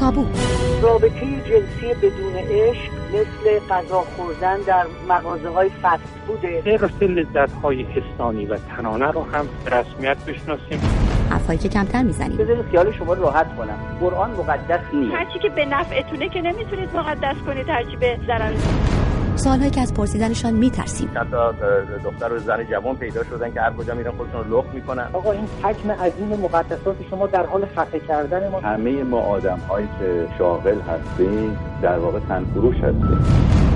تابو. رابطه جنسی بدون عشق مثل غذا خوردن در مغازه های فست بوده. طبق لذت های حسانی و تنانه رو هم به رسمیت بشناسیم. حرفایی که کمتر می‌زنیم. بذارید خیال شما راحت کنم. قرآن مقدس نیست. هرچی که به نفعتونه که نمی‌تونید مقدس کنید هرچی به سوالهایی که از پرسیدنشان میترسیم. تا دختر و زن جوان پیدا شدن که هر کجا میرن خودشون رو لخت می‌کنن. آقا این حجم عظیم مقدسات شما در حال خفه کردن ما همه ما آدم هایی که شاغل هستیم در واقع تنفروش هستیم.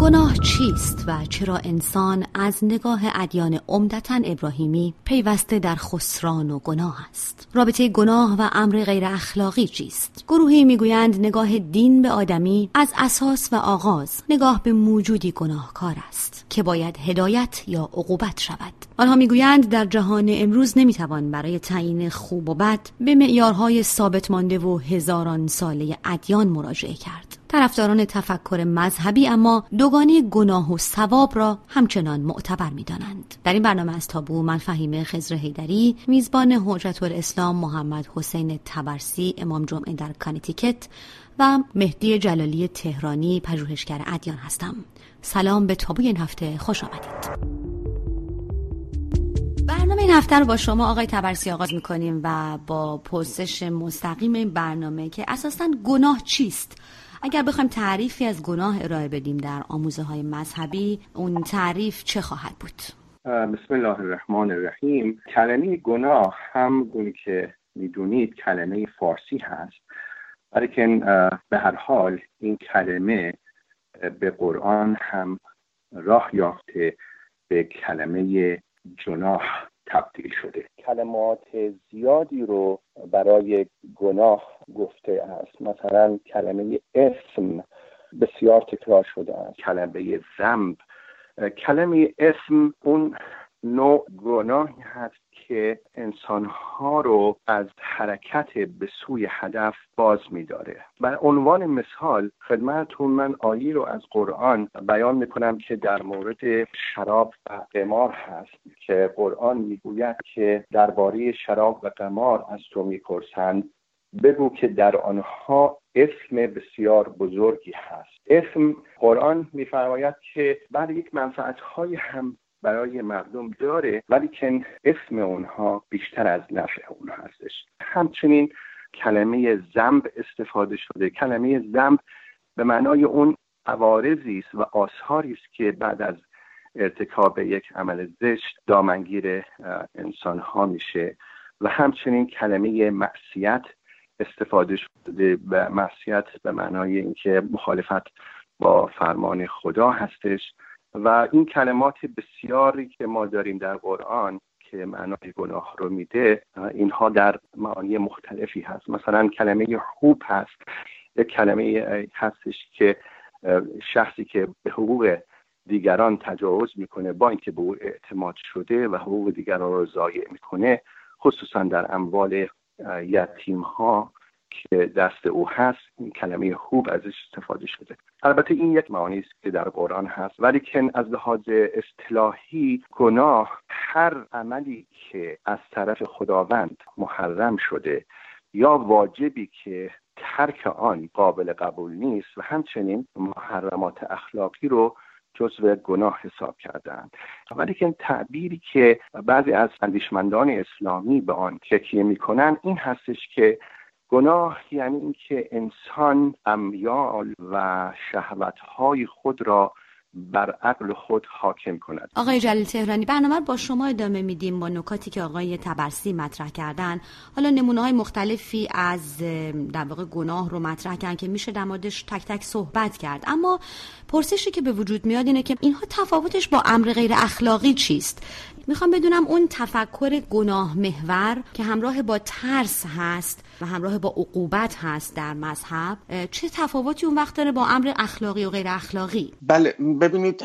گناه چیست و چرا انسان از نگاه ادیان عمدتا ابراهیمی پیوسته در خسران و گناه است؟ رابطه گناه و امر غیر اخلاقی چیست؟ گروهی می‌گویند نگاه دین به آدمی از اساس و آغاز نگاه به موجودی گناهکار است که باید هدایت یا عقوبت شود. آنها می‌گویند در جهان امروز نمی‌توان برای تعیین خوب و بد به معیارهای ثابت مانده و هزاران ساله ادیان مراجعه کرد. طرفداران تفکر مذهبی اما دوگانه گناه و ثواب را همچنان معتبر می‌دانند. در این برنامه از تابو من فهیمه خزر هیدری میزبان حجت الاسلام محمد حسین تبرسی امام جمعه در کانتیکت و مهدی جلالی تهرانی پژوهشگر ادیان هستم. سلام به تابوی این هفته خوش آمدید. برنامه این هفته رو با شما آقای تبرسی آغاز می‌کنیم و با پرسش مستقیم این برنامه که اساسا گناه چیست؟ اگر بخوایم تعریفی از گناه ارائه بدیم در آموزه های مذهبی اون تعریف چه خواهد بود؟ بسم الله الرحمن الرحیم. کلمه گناه هم گونه که می‌دونید کلمه فارسی هست. که به هر حال این کلمه به قرآن هم راه یافته به کلمه جناح. تبدیل شده. کلمات زیادی رو برای گناه گفته است. مثلا کلمه اسم بسیار تکرار شده است. کلمه ذنب. کلمه اسم اون نوع گناهی هست که انسانها رو از حرکت به سوی هدف باز میداره. بر عنوان مثال خدمتتون من آیی رو از قرآن بیان می‌کنم که در مورد شراب و قمار هست که قرآن می‌گوید که درباره شراب و قمار از تو می‌پرسند. بگو که در آنها اسم بسیار بزرگی هست. اسم قرآن میفرماید که بعد یک منفعت های هم برای مردم داره ولی که اسم اونها بیشتر از نفع اونها هستش. همچنین کلمه زنب استفاده شده. کلمه زنب به معنای اون عوارضی است و آثاری است که بعد از ارتکاب یک عمل زشت دامنگیر انسان ها میشه و همچنین کلمه معصیت استفاده شده و معصیت به معنای اینکه مخالفت با فرمان خدا هستش. و این کلمات بسیاری که ما داریم در قرآن که معنای گناه رو میده اینها در معانی مختلفی هست. مثلا کلمه خوب هست. یک کلمه هستش که شخصی که به حقوق دیگران تجاوز می‌کنه با اینکه به او اعتماد شده و حقوق دیگران رو ضایع می‌کنه خصوصا در اموال یتیم ها که دست او هست این کلمه خوب ازش استفاده شده. البته این یک معانی است که در قرآن هست. ولی که از لحاظ اصطلاحی گناه هر عملی که از طرف خداوند محرم شده یا واجبی که ترک آن قابل قبول نیست و همچنین محرمات اخلاقی رو جزو گناه حساب کردند ولی که تعبیری که بعضی از اندیشمندان اسلامی به آن تکیه می‌کنن این هستش که گناه یعنی اینکه انسان امیال و شهوتهای خود را بر عقل خود حاکم کند. آقای جلیل تهرانی برنامه با شما ادامه میدیم با نکاتی که آقای تبرسی مطرح کردن. حالا نمونه های مختلفی از در واقع گناه رو مطرح کردن که میشه در موردش تک تک صحبت کرد. اما پرسشی که به وجود میاد اینه که اینها تفاوتش با امر غیر اخلاقی چیست؟ می‌خوام بدونم اون تفکر گناه محور که همراه با ترس هست و همراه با عقوبت هست در مذهب. چه تفاوتی اون وقت داره با امر اخلاقی و غیر اخلاقی؟ بله ببینید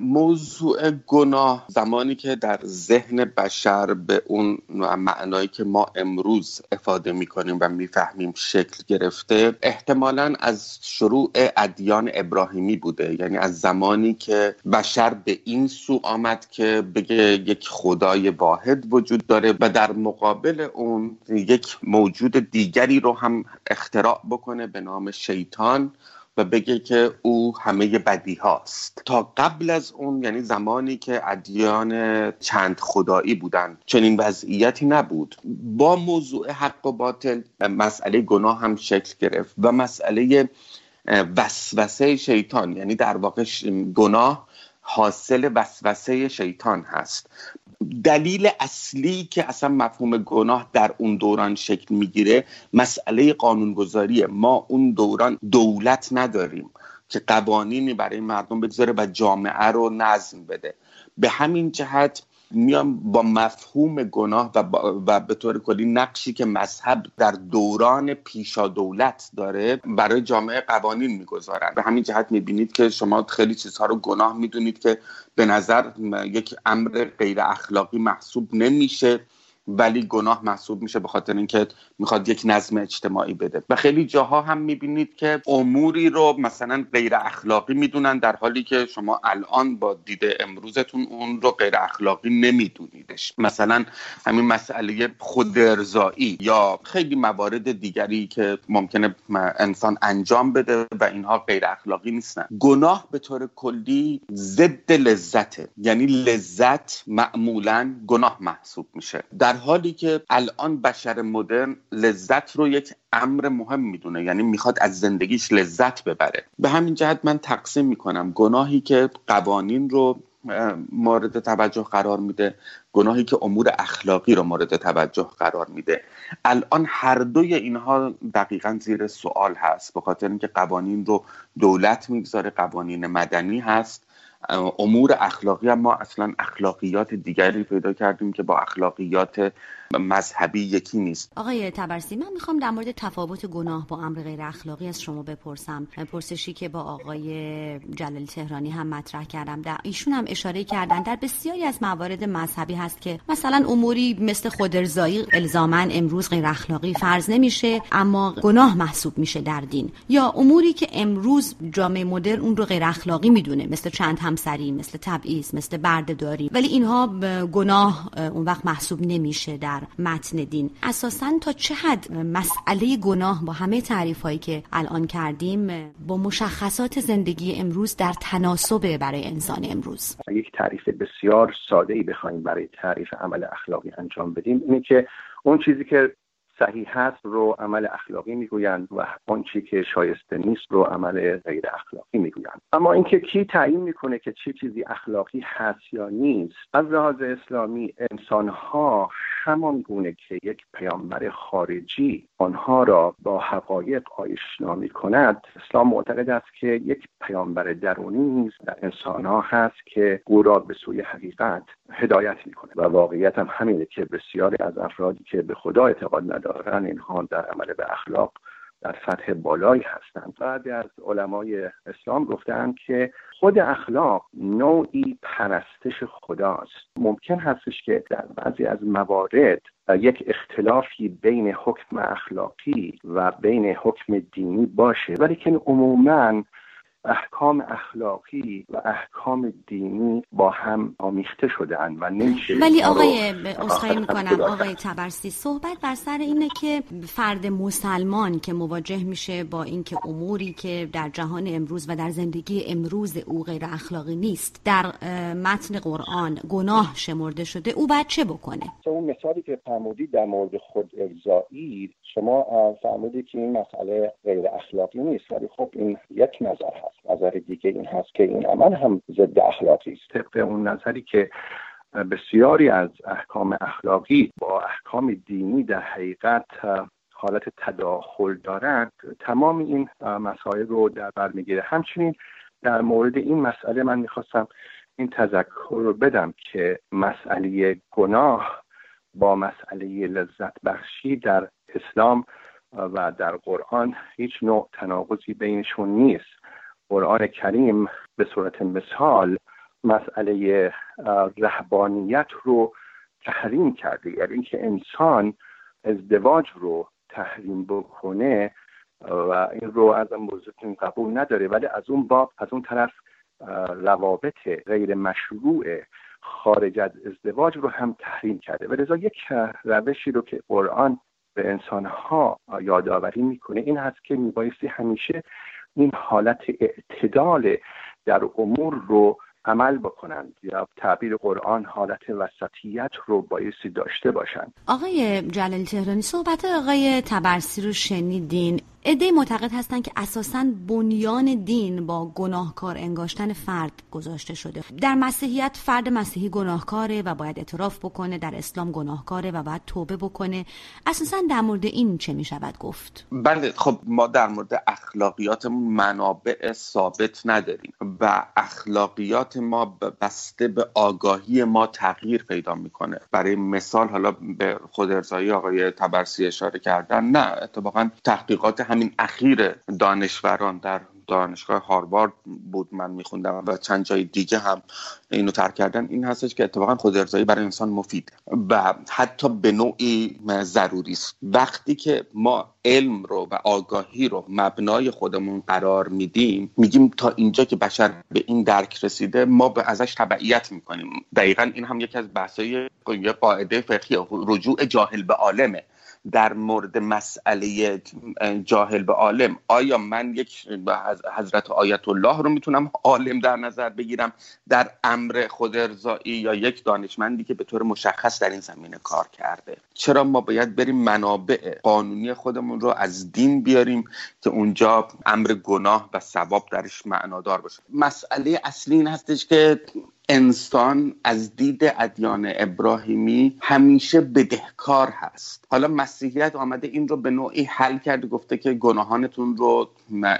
موضوع گناه زمانی که در ذهن بشر به اون معنایی که ما امروز افاده می‌کنیم و می‌فهمیم شکل گرفته احتمالا از شروع ادیان ابراهیمی بوده. یعنی از زمانی که بشر به این سو آمد که بگه یک خدای واحد وجود داره و در مقابل اون یک موجود دیگری رو هم اختراع بکنه به نام شیطان و بگه که او همه بدی هاست. تا قبل از اون یعنی زمانی که ادیان چند خدایی بودن چنین وضعیتی نبود. با موضوع حق و باطل مسئله گناه هم شکل گرفت و مسئله وسوسه شیطان یعنی در واقع گناه حاصل وسوسه شیطان هست. دلیل اصلی که اصلا مفهوم گناه در اون دوران شکل می‌گیره مسئله قانونگذاری ما اون دوران دولت نداریم که قوانینی برای مردم بگذاره و جامعه رو نظم بده. به همین جهت میام با مفهوم گناه و, و به طور کلی نقشی که مذهب در دوران پیشا دولت داره برای جامعه قوانین می‌گذارن. به همین جهت می‌بینید که شما خیلی چیزها رو گناه می‌دونید که به نظر یک امر غیر اخلاقی محسوب نمیشه. ولی گناه محسوب میشه به خاطر اینکه می‌خواد یک نظم اجتماعی بده. و خیلی جاها هم می‌بینید که اموری رو مثلا غیر اخلاقی می‌دونن در حالی که شما الان با دید امروزتون اون رو غیر اخلاقی نمیدونیدش. مثلا همین مسئله خودارضایی یا خیلی موارد دیگری که ممکنه انسان انجام بده و اینها غیر اخلاقی نیستن. گناه به طور کلی ضد لذته. یعنی لذت معمولا گناه محسوب میشه. در در حالی که الان بشر مدرن لذت رو یک امر مهم می‌دونه یعنی می‌خواد از زندگیش لذت ببره. به همین جهت من تقسیم می‌کنم. گناهی که قوانین رو مورد توجه قرار میده گناهی که امور اخلاقی رو مورد توجه قرار میده. الان هر دوی اینها دقیقا زیر سوال هست به خاطر اینکه قوانین رو دولت می‌گذاره قوانین مدنی هست. امور اخلاقی هم ما اصلا اخلاقیات دیگری پیدا کردیم که با اخلاقیات مذهبی یکی نیست. آقای تبرسی من می‌خوام در مورد تفاوت گناه با امر غیر اخلاقی از شما بپرسم. پرسشی که با آقای جلال تهرانی هم مطرح کردم. در ایشون هم اشاره کردن در بسیاری از موارد مذهبی هست که مثلا اموری مثل خودرزایی الزاما امروز غیر اخلاقی فرض نمیشه اما گناه محسوب میشه در دین. یا اموری که امروز جامعه مدرن اون رو غیر اخلاقی می‌دونه مثل چند همسری مثل تبعیض مثل بردهداری. ولی اینها گناه اون وقت محسوب نمیشه در متن دین. اساسا تا چه حد مسئله گناه با همه تعریف هایی که الان کردیم با مشخصات زندگی امروز در تناسب برای انسان امروز. یک تعریف بسیار ساده ای بخوایم برای تعریف عمل اخلاقی انجام بدیم اینه که اون چیزی که صحیح هست رو عمل اخلاقی می‌گویند و آنچه که شایسته نیست رو عمل غیر اخلاقی می‌گویند. اما اینکه کی تعیین می‌کنه که چه چیزی اخلاقی هست یا نیست از لحاظ اسلامی انسانها همان گونه که یک پیامبر خارجی آنها را با حقایق آشنا می کند اسلام معتقد است که یک پیامبر درونی نیز در انسانها هست که او را به سوی حقیقت هدایت می کند و واقعیت هم همینه که بسیاری از افرادی که به خدا اعتقاد ندارن اینها در عمل به اخلاق در سطح بالایی هستند. بعضی از علمای اسلام گفتند که خود اخلاق نوعی پرستش خداست. ممکن هستش که در بعضی از موارد یک اختلافی بین حکم اخلاقی و بین حکم دینی باشه ولی که عموما احکام اخلاقی و احکام دینی با هم آمیخته شدن و نمیشه ولی آقای اصخایی می‌کنم آقای تبرسی. صحبت بر سر اینه که فرد مسلمان که مواجه میشه با اینکه اموری که در جهان امروز و در زندگی امروز او غیر اخلاقی نیست در متن قرآن گناه شمرده شده او باید چه بکنه؟ اون مثالی که فرمودید در مورد خود ارزایی شما فرمودید که این مسئله غیر اخلاقی نیست ولی خب این یک نظر هست. نظر دیگه این هست که این عمل هم ضد اخلاقی است. طبق اون نظری که بسیاری از احکام اخلاقی با احکام دینی در حقیقت حالت تداخل دارند. تمام این مسائل رو در بر می‌گیره. همچنین در مورد این مسئله من می‌خواستم این تذکر رو بدم که مسئله گناه با مسئله لذت بخشی در اسلام و در قرآن هیچ نوع تناقضی بینشون نیست. قرآن کریم به صورت مثال مسئله رهبانیت رو تحریم کرده. یعنی اینکه انسان ازدواج رو تحریم بکنه و این رو از بزرگتون قبول نداره ولی از اون باب از اون طرف روابط غیر مشروع خارج از ازدواج رو هم تحریم کرده. و لذا یک روشی رو که قرآن به انسانها یادآوری می‌کنه این هست که میبایستی همیشه این حالت اعتدال در امور رو عمل بکنند یا تعبیر قرآن حالت وسطیت رو بایستی داشته باشند. آقای جلال تهرانی صحبت آقای تبرسی رو شنیدین. عده معتقد هستند که اساسا بنیان دین با گناهکار انگاشتن فرد گذاشته شده. در مسیحیت فرد مسیحی گناهکاره و باید اعتراف بکنه در اسلام گناهکاره و باید توبه بکنه. اساسا در مورد این چه می شود گفت؟ بله خب ما در مورد اخلاقیات منابع ثابت نداریم و اخلاقیات ما بسته به آگاهی ما تغییر پیدا می‌کنه. برای مثال حالا به خود ارزایی آقای تبرسی اشاره کردن نه اتفاقا تحقیقات همین اخیر دانشوران در دانشگاه هاروارد بود من میخوندم و چند جای دیگه هم اینو ترک کردن. این هستش که اتفاقا خود ارزایی برای انسان مفید و حتی به نوعی ضروری است. وقتی که ما علم رو و آگاهی رو مبنای خودمون قرار میدیم میگیم تا اینجا که بشر به این درک رسیده ما به ازش تبعیت می‌کنیم. دقیقا این هم یکی از بحثای قاعده فقهی رجوع جاهل به عالمه. در مورد مسئله جاهل به عالم. آیا من یک حضرت آیت الله رو می‌تونم عالم در نظر بگیرم در امر خود ارزایی یا یک دانشمندی که به طور مشخص در این زمینه کار کرده؟ چرا ما باید بریم منابع قانونی خودمون رو از دین بیاریم که اونجا امر گناه و ثواب درش معنادار باشه؟ مسئله اصلی این هستش که انسان از دید ادیان ابراهیمی همیشه بدهکار هست. حالا مسیحیت آمده این رو به نوعی حل کرده گفته که گناهانتون رو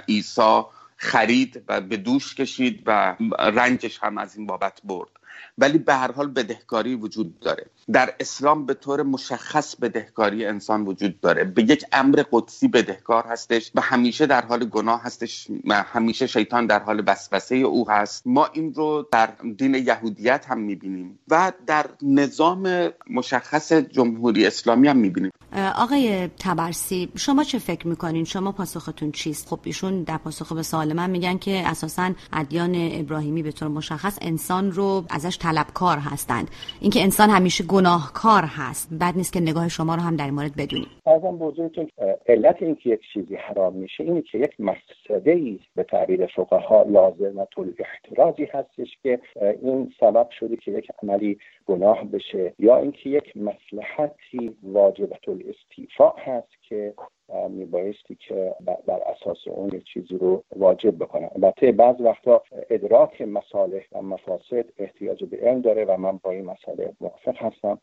عیسی خرید و به دوش کشید و رنجش هم از این بابت برد. ولی به هر حال بدهکاری وجود داره. در اسلام به طور مشخص بدهکاری انسان وجود داره. به یک امر قدسی بدهکار هستش و همیشه در حال گناه هستش همیشه شیطان در حال وسوسه او هست. ما این رو در دین یهودیت هم می‌بینیم و در نظام مشخص جمهوری اسلامی هم می‌بینیم. آقای تبرسی شما چه فکر می‌کنین؟ شما پاسختون چیست؟ خب ایشون در پاسخ به سوال من میگن که اساسا ادیان ابراهیمی به طور مشخص انسان رو ازش طلبکار هستند. اینکه انسان همیشه گناهکار هست. بد نیست که نگاه شما رو هم در این مورد بدونیم. ازم بزرگتون علت اینکه یک چیزی حرام میشه اینه که یک مقصده ای به تعبیر فقها لازم و طول احترازی هستش که این سبب شده که یک عملی گناه بشه یا اینکه یک مصلحتی واجبت الاستیفاء هست که میبایستی که بر اساس اون یک چیزی رو واجب بکنن البته بعض وقتا ادراک مصالح و مفاسد احتیاج به علم داره و من با این مسئله موافق هستم.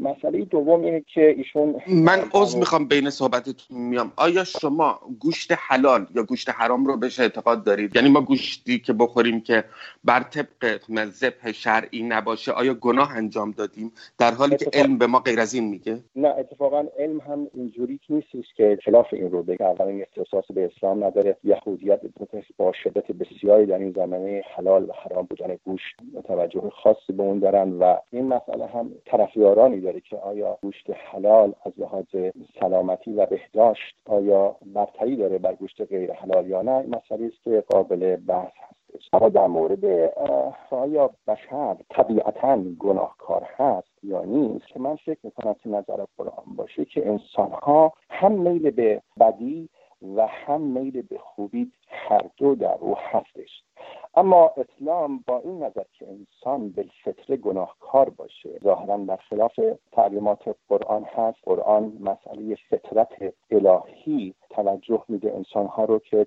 مسئله دوم اینه که ایشون من عضو می‌خوام بین صحبتتون میام. آیا شما گوشت حلال یا گوشت حرام رو بهش اعتقاد دارید؟ یعنی ما گوشتی که بخوریم که بر طبق ذبح شرعی نباشه آیا گناه انجام دادیم؟ در حالی که علم به ما غیر از این میگه؟ نه اتفاقا علم هم اینجوری نیستش که خلاف این رو بگه اولا این اختصاص به اسلام نداره. یهودیت با شدت بسیاری در این زمینه حلال و حرام بودن گوشت توجه خاصی به اون دارن و این مسئله هم طرفیارانی داره که آیا گوشت حلال از لحاظ سلامتی و بهداشت آیا برتری داره بر گوشت غیر حلال یا نه. مسئله است که قابل بحث هست. اما در مورد آیا بشر طبیعتا گناهکار هست یا نیست که من فکر می‌کنم که نظر قرآن باشه که انسان ها هم میل به بدی و هم میل به خوبی هر دو در او هستش. اما اسلام با این نظر که انسان بالفطره گناهکار باشه ظاهرا در خلاف تعلیمات قرآن هست. قرآن مسئله فطرت الهی توجه میده انسانها رو که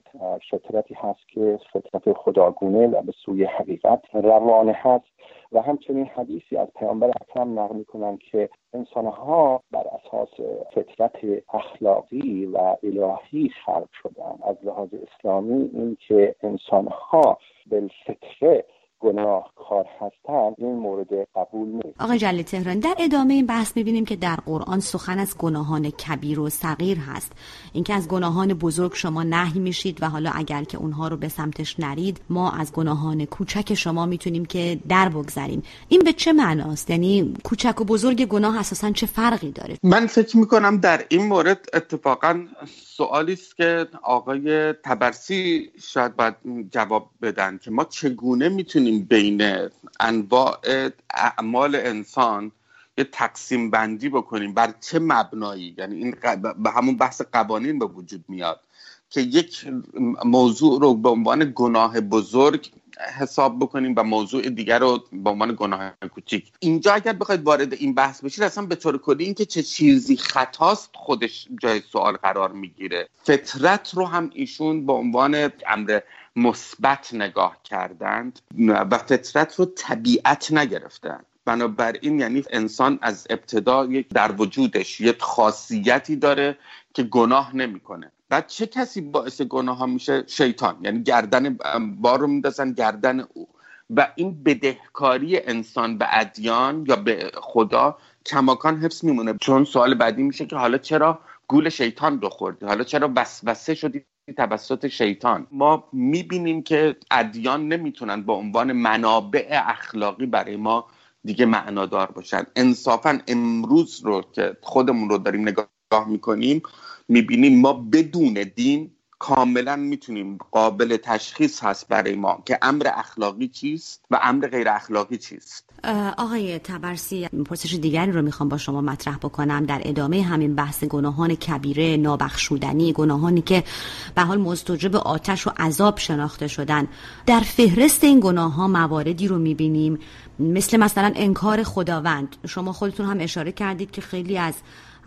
فطرتی هست که فطرت خداگونه و به سوی حقیقت روانه هست. و همچنین حدیثی از پیامبر اکرم نقل می‌کنن که انسانها بر اساس فطرت اخلاقی و الهی خلق شدن از لحاظ اسلامی این که انسانها بالفطره کار هستند این مورد قبول نیست. آقای جلی تهران در ادامه این بحث می‌بینیم که در قرآن سخن از گناهان کبیر و صغیر هست. اینکه از گناهان بزرگ شما نهی میشید و حالا اگر که اونها رو به سمتش نرید ما از گناهان کوچک شما می‌تونیم که در بگذریم. این به چه معناست؟ یعنی کوچک و بزرگ گناه اساسا چه فرقی داره؟ من فکر می‌کنم در این مورد اتفاقا سوالی است که آقای تبرسی شاید باید جواب بدن که ما چگونه می‌تونیم بین انواع اعمال انسان یه تقسیم بندی بکنیم بر چه مبنایی؟ یعنی این به همون بحث قوانین به وجود میاد که یک موضوع رو به عنوان گناه بزرگ حساب بکنیم و موضوع دیگر رو به عنوان گناه کوچیک. اینجا اگر بخواید وارد این بحث بشید اصلا به طور کلی اینکه چه چیزی خطاست خودش جای سوال قرار می‌گیره. فطرت رو هم ایشون به عنوان امر مثبت نگاه کردند و فطرت رو طبیعت نگرفتند. بنابراین یعنی انسان از ابتدا یک در وجودش یک خاصیتی داره که گناه نمی‌کنه. بعد چه کسی باعث گناه ها میشه؟ شیطان. یعنی گردن بار رو میندازن گردن او. و این بدهکاری انسان به ادیان یا به خدا کماکان حفظ میمونه. چون سوال بعدی میشه که حالا چرا گول شیطان رو خوردی؟ حالا چرا وسوسه شدی؟ توسط شیطان. ما می‌بینیم که ادیان نمی‌تونن به عنوان منابع اخلاقی برای ما دیگه معنادار باشن. انصافا امروز رو که خودمون رو داریم نگاه می‌کنیم می‌بینیم ما بدون دین کاملا می‌تونیم قابل تشخیص هست برای ما که امر اخلاقی چیست و امر غیر اخلاقی چیست. آقای تبرسی پرسش دیگری رو می‌خوام با شما مطرح بکنم. در ادامه همین بحث گناهان کبیره نابخشودنی گناهانی که به حال مستوجب آتش و عذاب شناخته شدن. در فهرست این گناه ها مواردی رو می‌بینیم. مثل مثلا انکار خداوند. شما خودتون هم اشاره کردید که خیلی از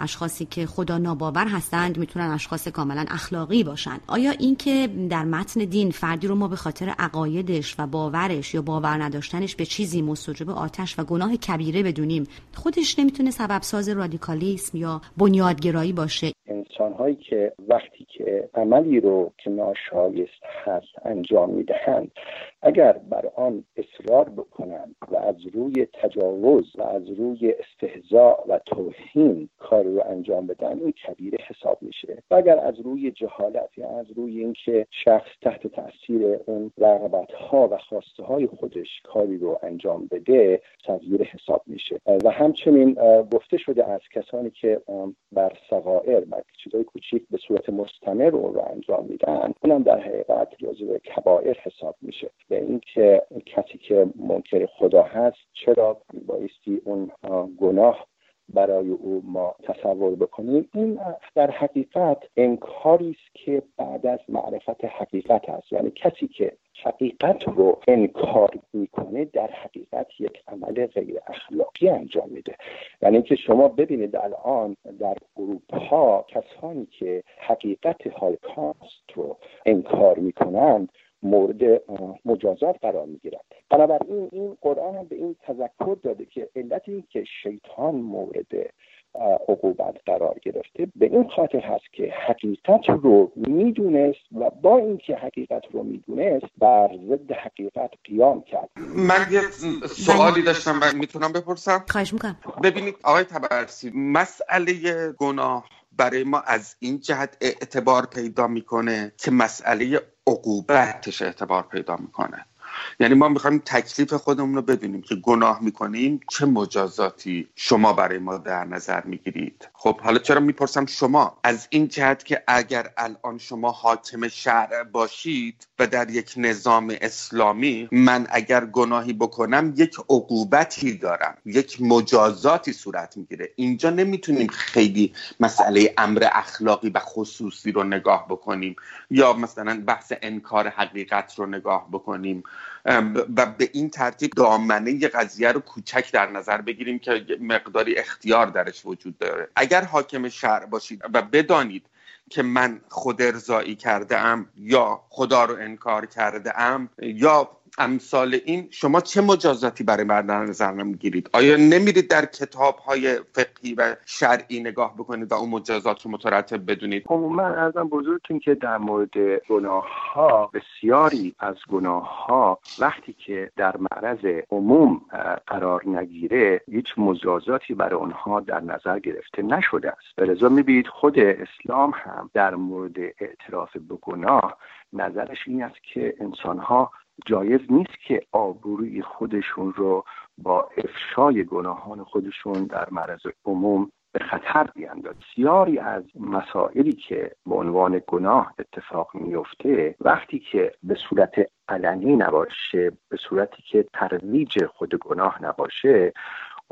اشخاصی که خدا ناباور هستند می‌تونن اشخاص کاملا اخلاقی باشند آیا اینکه در متن دین فردی رو ما به خاطر عقایدش و باورش یا باور نداشتنش به چیزی مستوجب آتش و گناه کبیره بدونیم؟ خودش نمی‌تونه سبب ساز رادیکالیسم یا بنیادگرایی باشه. انسان هایی که وقتی که عملی رو که ناشایست هست انجام می‌دهند اگر بر آن اصرار بکنند و از روی تجاوز و از روی استهزاء و توهین کار رو انجام بدن این کبیره حساب میشه. و اگر از روی جهالت یا از روی اینکه شخص تحت تاثیر اون رغبت ها و خواسته های خودش کاری رو انجام بده صغیر حساب میشه. و همچنین گفته شده از کسانی که بر صغائر بر چیزهای کوچیک به صورت مستمر رو, رو انجام میدن اونم در حقیقت جزو کبائر حساب میشه. به اینکه کسی که منکر خدا هست چرا بایستی اون گناه برای او ما تصور بکنیم. این در حقیقت انکاری است که بعد از معرفت حقیقت است. یعنی کسی که حقیقت رو انکار می‌کنه در حقیقت یک عمل غیر اخلاقی انجام میده. یعنی که شما ببینید الان در اروپا کسانی که حقیقت هالکاست رو انکار می‌کنند مورد مجازات قرار می‌گیرد بنابراین این قرآن هم به این تذکر داده که علت این که شیطان مورد عقوبت قرار گرفته به این خاطر هست که حقیقت رو می‌دونست و با اینکه حقیقت رو می‌دونست بر ضد حقیقت قیام کرد. من یه سوالی داشتم من می‌تونم بپرسم؟ خواهش می‌کنم. ببینید آقای تبرسی مسئله گناه برای ما از این جهت اعتبار پیدا می‌کنه که مسئله عقوبتش اعتبار پیدا می‌کنه. یعنی ما می‌خوایم تکلیف خودمون رو بدونیم که گناه می‌کنیم چه مجازاتی شما برای ما در نظر می‌گیرید. خب حالا چرا می‌پرسم شما؟ از این جهت که اگر الان شما حاکم شرع باشید و در یک نظام اسلامی من اگر گناهی بکنم یک عقوبتی دارم یک مجازاتی صورت می‌گیره. اینجا نمی‌تونیم خیلی مسئله امر اخلاقی و خصوصی رو نگاه بکنیم یا مثلا بحث انکار حقیقت رو نگاه بکنیم. و به این ترتیب دامنه قضیه رو کوچک در نظر بگیریم که مقداری اختیار درش وجود داره. اگر حاکم شهر باشید و بدانید که من خود ارزایی کرده ام یا خدا رو انکار کرده ام یا امثال این شما چه مجازاتی برای من در نظر نمی‌گیرید آیا نمیرید در کتاب های فقهی و شرعی نگاه بکنید و اون مجازات رو مترتب بدونید؟ عموما ازم بزرگتون که در مورد گناه ها بسیاری از گناه ها وقتی که در معرض عموم قرار نگیره هیچ مجازاتی برای اونها در نظر گرفته نشده است. به لذا می‌بینید خود اسلام هم در مورد اعتراف به گناه نظرش این است که انسانها جایز نیست که آبروی خودشون رو با افشای گناهان خودشون در معرض عموم به خطر بیانداز بسیاری از مسائلی که به عنوان گناه اتفاق میفته وقتی که به صورت علنی نباشه به صورتی که ترویج خود گناه نباشه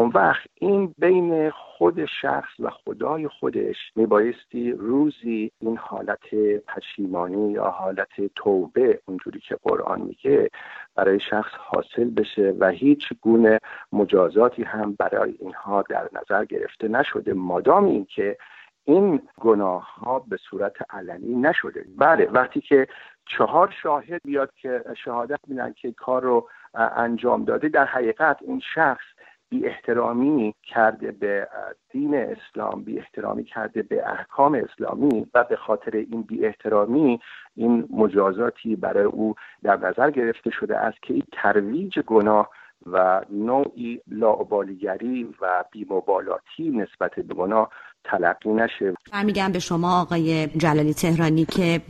اون وقت این بین خود شخص و خدای خودش میبایستی روزی این حالت پشیمانی یا حالت توبه اونجوری که قرآن میگه برای شخص حاصل بشه و هیچ گونه مجازاتی هم برای اینها در نظر گرفته نشده مادام اینکه این گناه ها به صورت علنی نشده. بله وقتی که چهار شاهد بیاد که شهادت میدن که کار رو انجام داده در حقیقت این شخص بی احترامی کرده به دین اسلام بی احترامی کرده به احکام اسلامی و به خاطر این بی احترامی این مجازاتی برای او در نظر گرفته شده است که این ترویج گناه و نوعی لاعبالیگری و بیمبالاتی نسبت به گناه تلقی نشه. میگم به شما آقای جلالی تهرانی که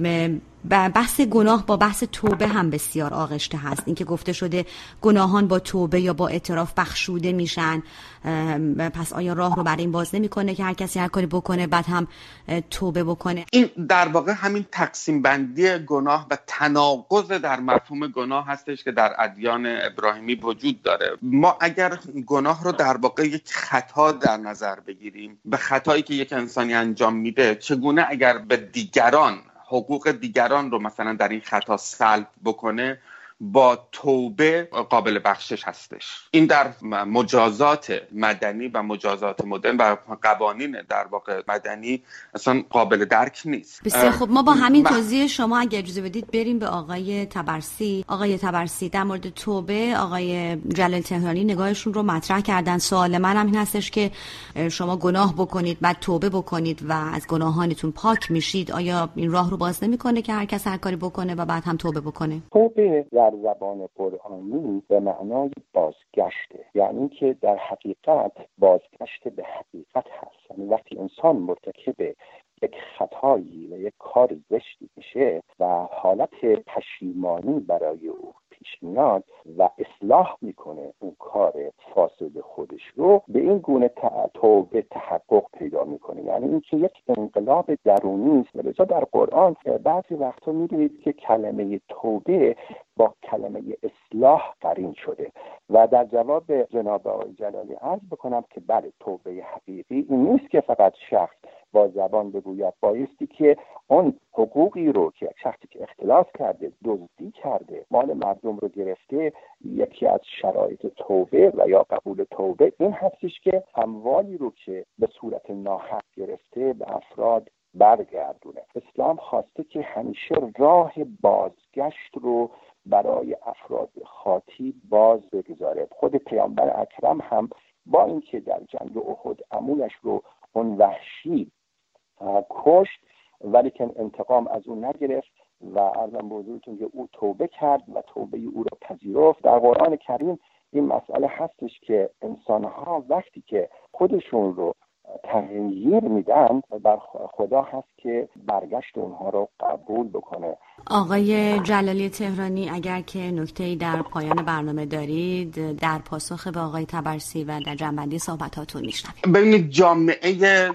بحث گناه با بحث توبه هم بسیار آغشته هست. اینکه گفته شده گناهان با توبه یا با اعتراف بخشوده میشن. پس آیا راه رو برای این باز نمی‌کنه که هر کسی هر کاری بکنه بعد هم توبه بکنه؟ این در واقع همین تقسیم بندی گناه و تناقض در مفهوم گناه هستش که در ادیان ابراهیمی وجود داره. ما اگر گناه رو در واقع یک خطا در نظر بگیریم به خطایی که یک انسانی انجام میده چگونه اگر به دیگران حقوق دیگران رو مثلا در این خطا سلب بکنه با توبه قابل بخشش هستش. این در مجازات مدنی و مجازات مدن و قوانین در واقع مدنی اصلا قابل درک نیست. بسیار خب ما با همین توضیح شما اگه اجازه بدید بریم به آقای تبرسی. آقای تبرسی در مورد توبه آقای جلال تهرانی نگاهشون رو مطرح کردن. سوال من هم این هستش که شما گناه بکنید بعد توبه بکنید و از گناهانتون پاک میشید. آیا این راه رو باز نمی‌کنه که هر کس هر کاری بکنه و بعد هم توبه بکنه؟ توبه در زبان قرآنی به معنای بازگشته. یعنی که در حقیقت بازگشت به حقیقت هست. یعنی وقتی انسان مرتکب یک خطایی و یک کار زشتی میشه و حالت پشیمانی برای او پیش میاد و اصلاح می‌کنه اون کار فاسد خودش رو به این گونه توبه تحقق پیدا می‌کنه. یعنی اینکه یک انقلاب درونی است. در قرآن بعضی وقتا می‌بینید که کلمه توبه با کلمه اصلاح قرین شده. و در جواب جناب آقای جلالی عرض بکنم که بله توبه حقیقی این نیست که فقط شخص با زبان بگوید بایستی که اون حقوقی رو که شخصی که اختلاس کرده دزدی کرده مال مردم رو گرفته یکی از شرایط توبه و یا قبول توبه این هستش که اموالی رو که به صورت ناحق گرفته به افراد برگردونه. اسلام خواسته که همیشه راه بازگشت رو برای افراد خاطی باز بگذاره. خود پیامبر اکرم هم با اینکه در جنگ احد امونش رو اون وحشی کشت ولیکن انتقام از او نگرفت و ارزم بزرگتون که او توبه کرد و توبه او را پذیرفت. در قرآن کریم این مسئله هستش که انسانها وقتی که خودشون رو تغییر میدن بر خدا هست که برگشت اونها رو قبول بکنه. آقای جلالی تهرانی اگر که نکته در پایان برنامه دارید در پاسخ به آقای تبرسی و در جنبندی صحبتاتون میشنویم. ببینید جامعه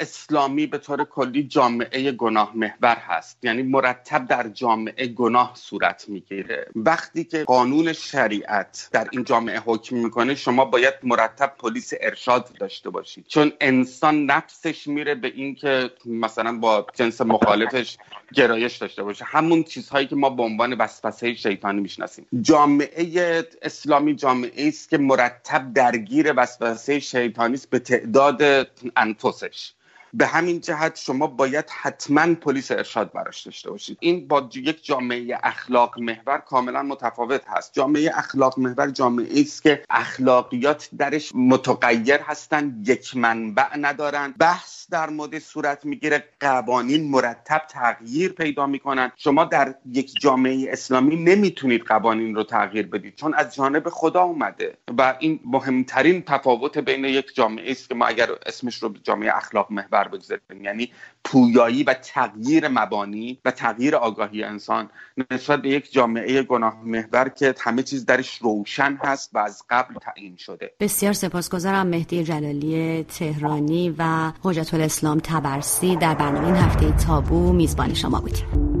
اسلامی به طور کلی جامعه گناه محور هست. یعنی مرتب در جامعه گناه صورت می‌گیره. وقتی که قانون شریعت در این جامعه حکم می‌کنه شما باید مرتب پلیس ارشاد داشته باشید. چون انسان نفسش میره به اینکه مثلا با جنس مخالفش گرایش داشته باشه. همون چیزهایی که ما به عنوان وسوسه شیطانی می‌شناسیم. جامعه اسلامی جامعه است که مرتب درگیر وسوسه شیطانی است به تعداد انفسش. به همین جهت شما باید حتما پلیس ارشاد براش داشته باشید. این با یک جامعه اخلاق محور کاملا متفاوت هست. جامعه اخلاق محور جامعه است که اخلاقیات درش متغیر هستند یک منبع ندارن. بحث در مورد صورت می‌گیره قوانین مرتب تغییر پیدا می‌کنن. شما در یک جامعه اسلامی نمی‌تونید قوانین رو تغییر بدید چون از جانب خدا اومده. و این مهمترین تفاوت بین یک جامعه است که ما اگر اسمش رو جامعه اخلاق محور بگذاریم. یعنی پویایی و تغییر مبانی و تغییر آگاهی انسان نسبت به یک جامعه گناه محور که همه چیز درش روشن هست و از قبل تعیین شده. بسیار سپاسگزارم مهدی جلالی تهرانی و حجت الاسلام تبرسی در برنامه این هفته تابو میزبان شما بودیم.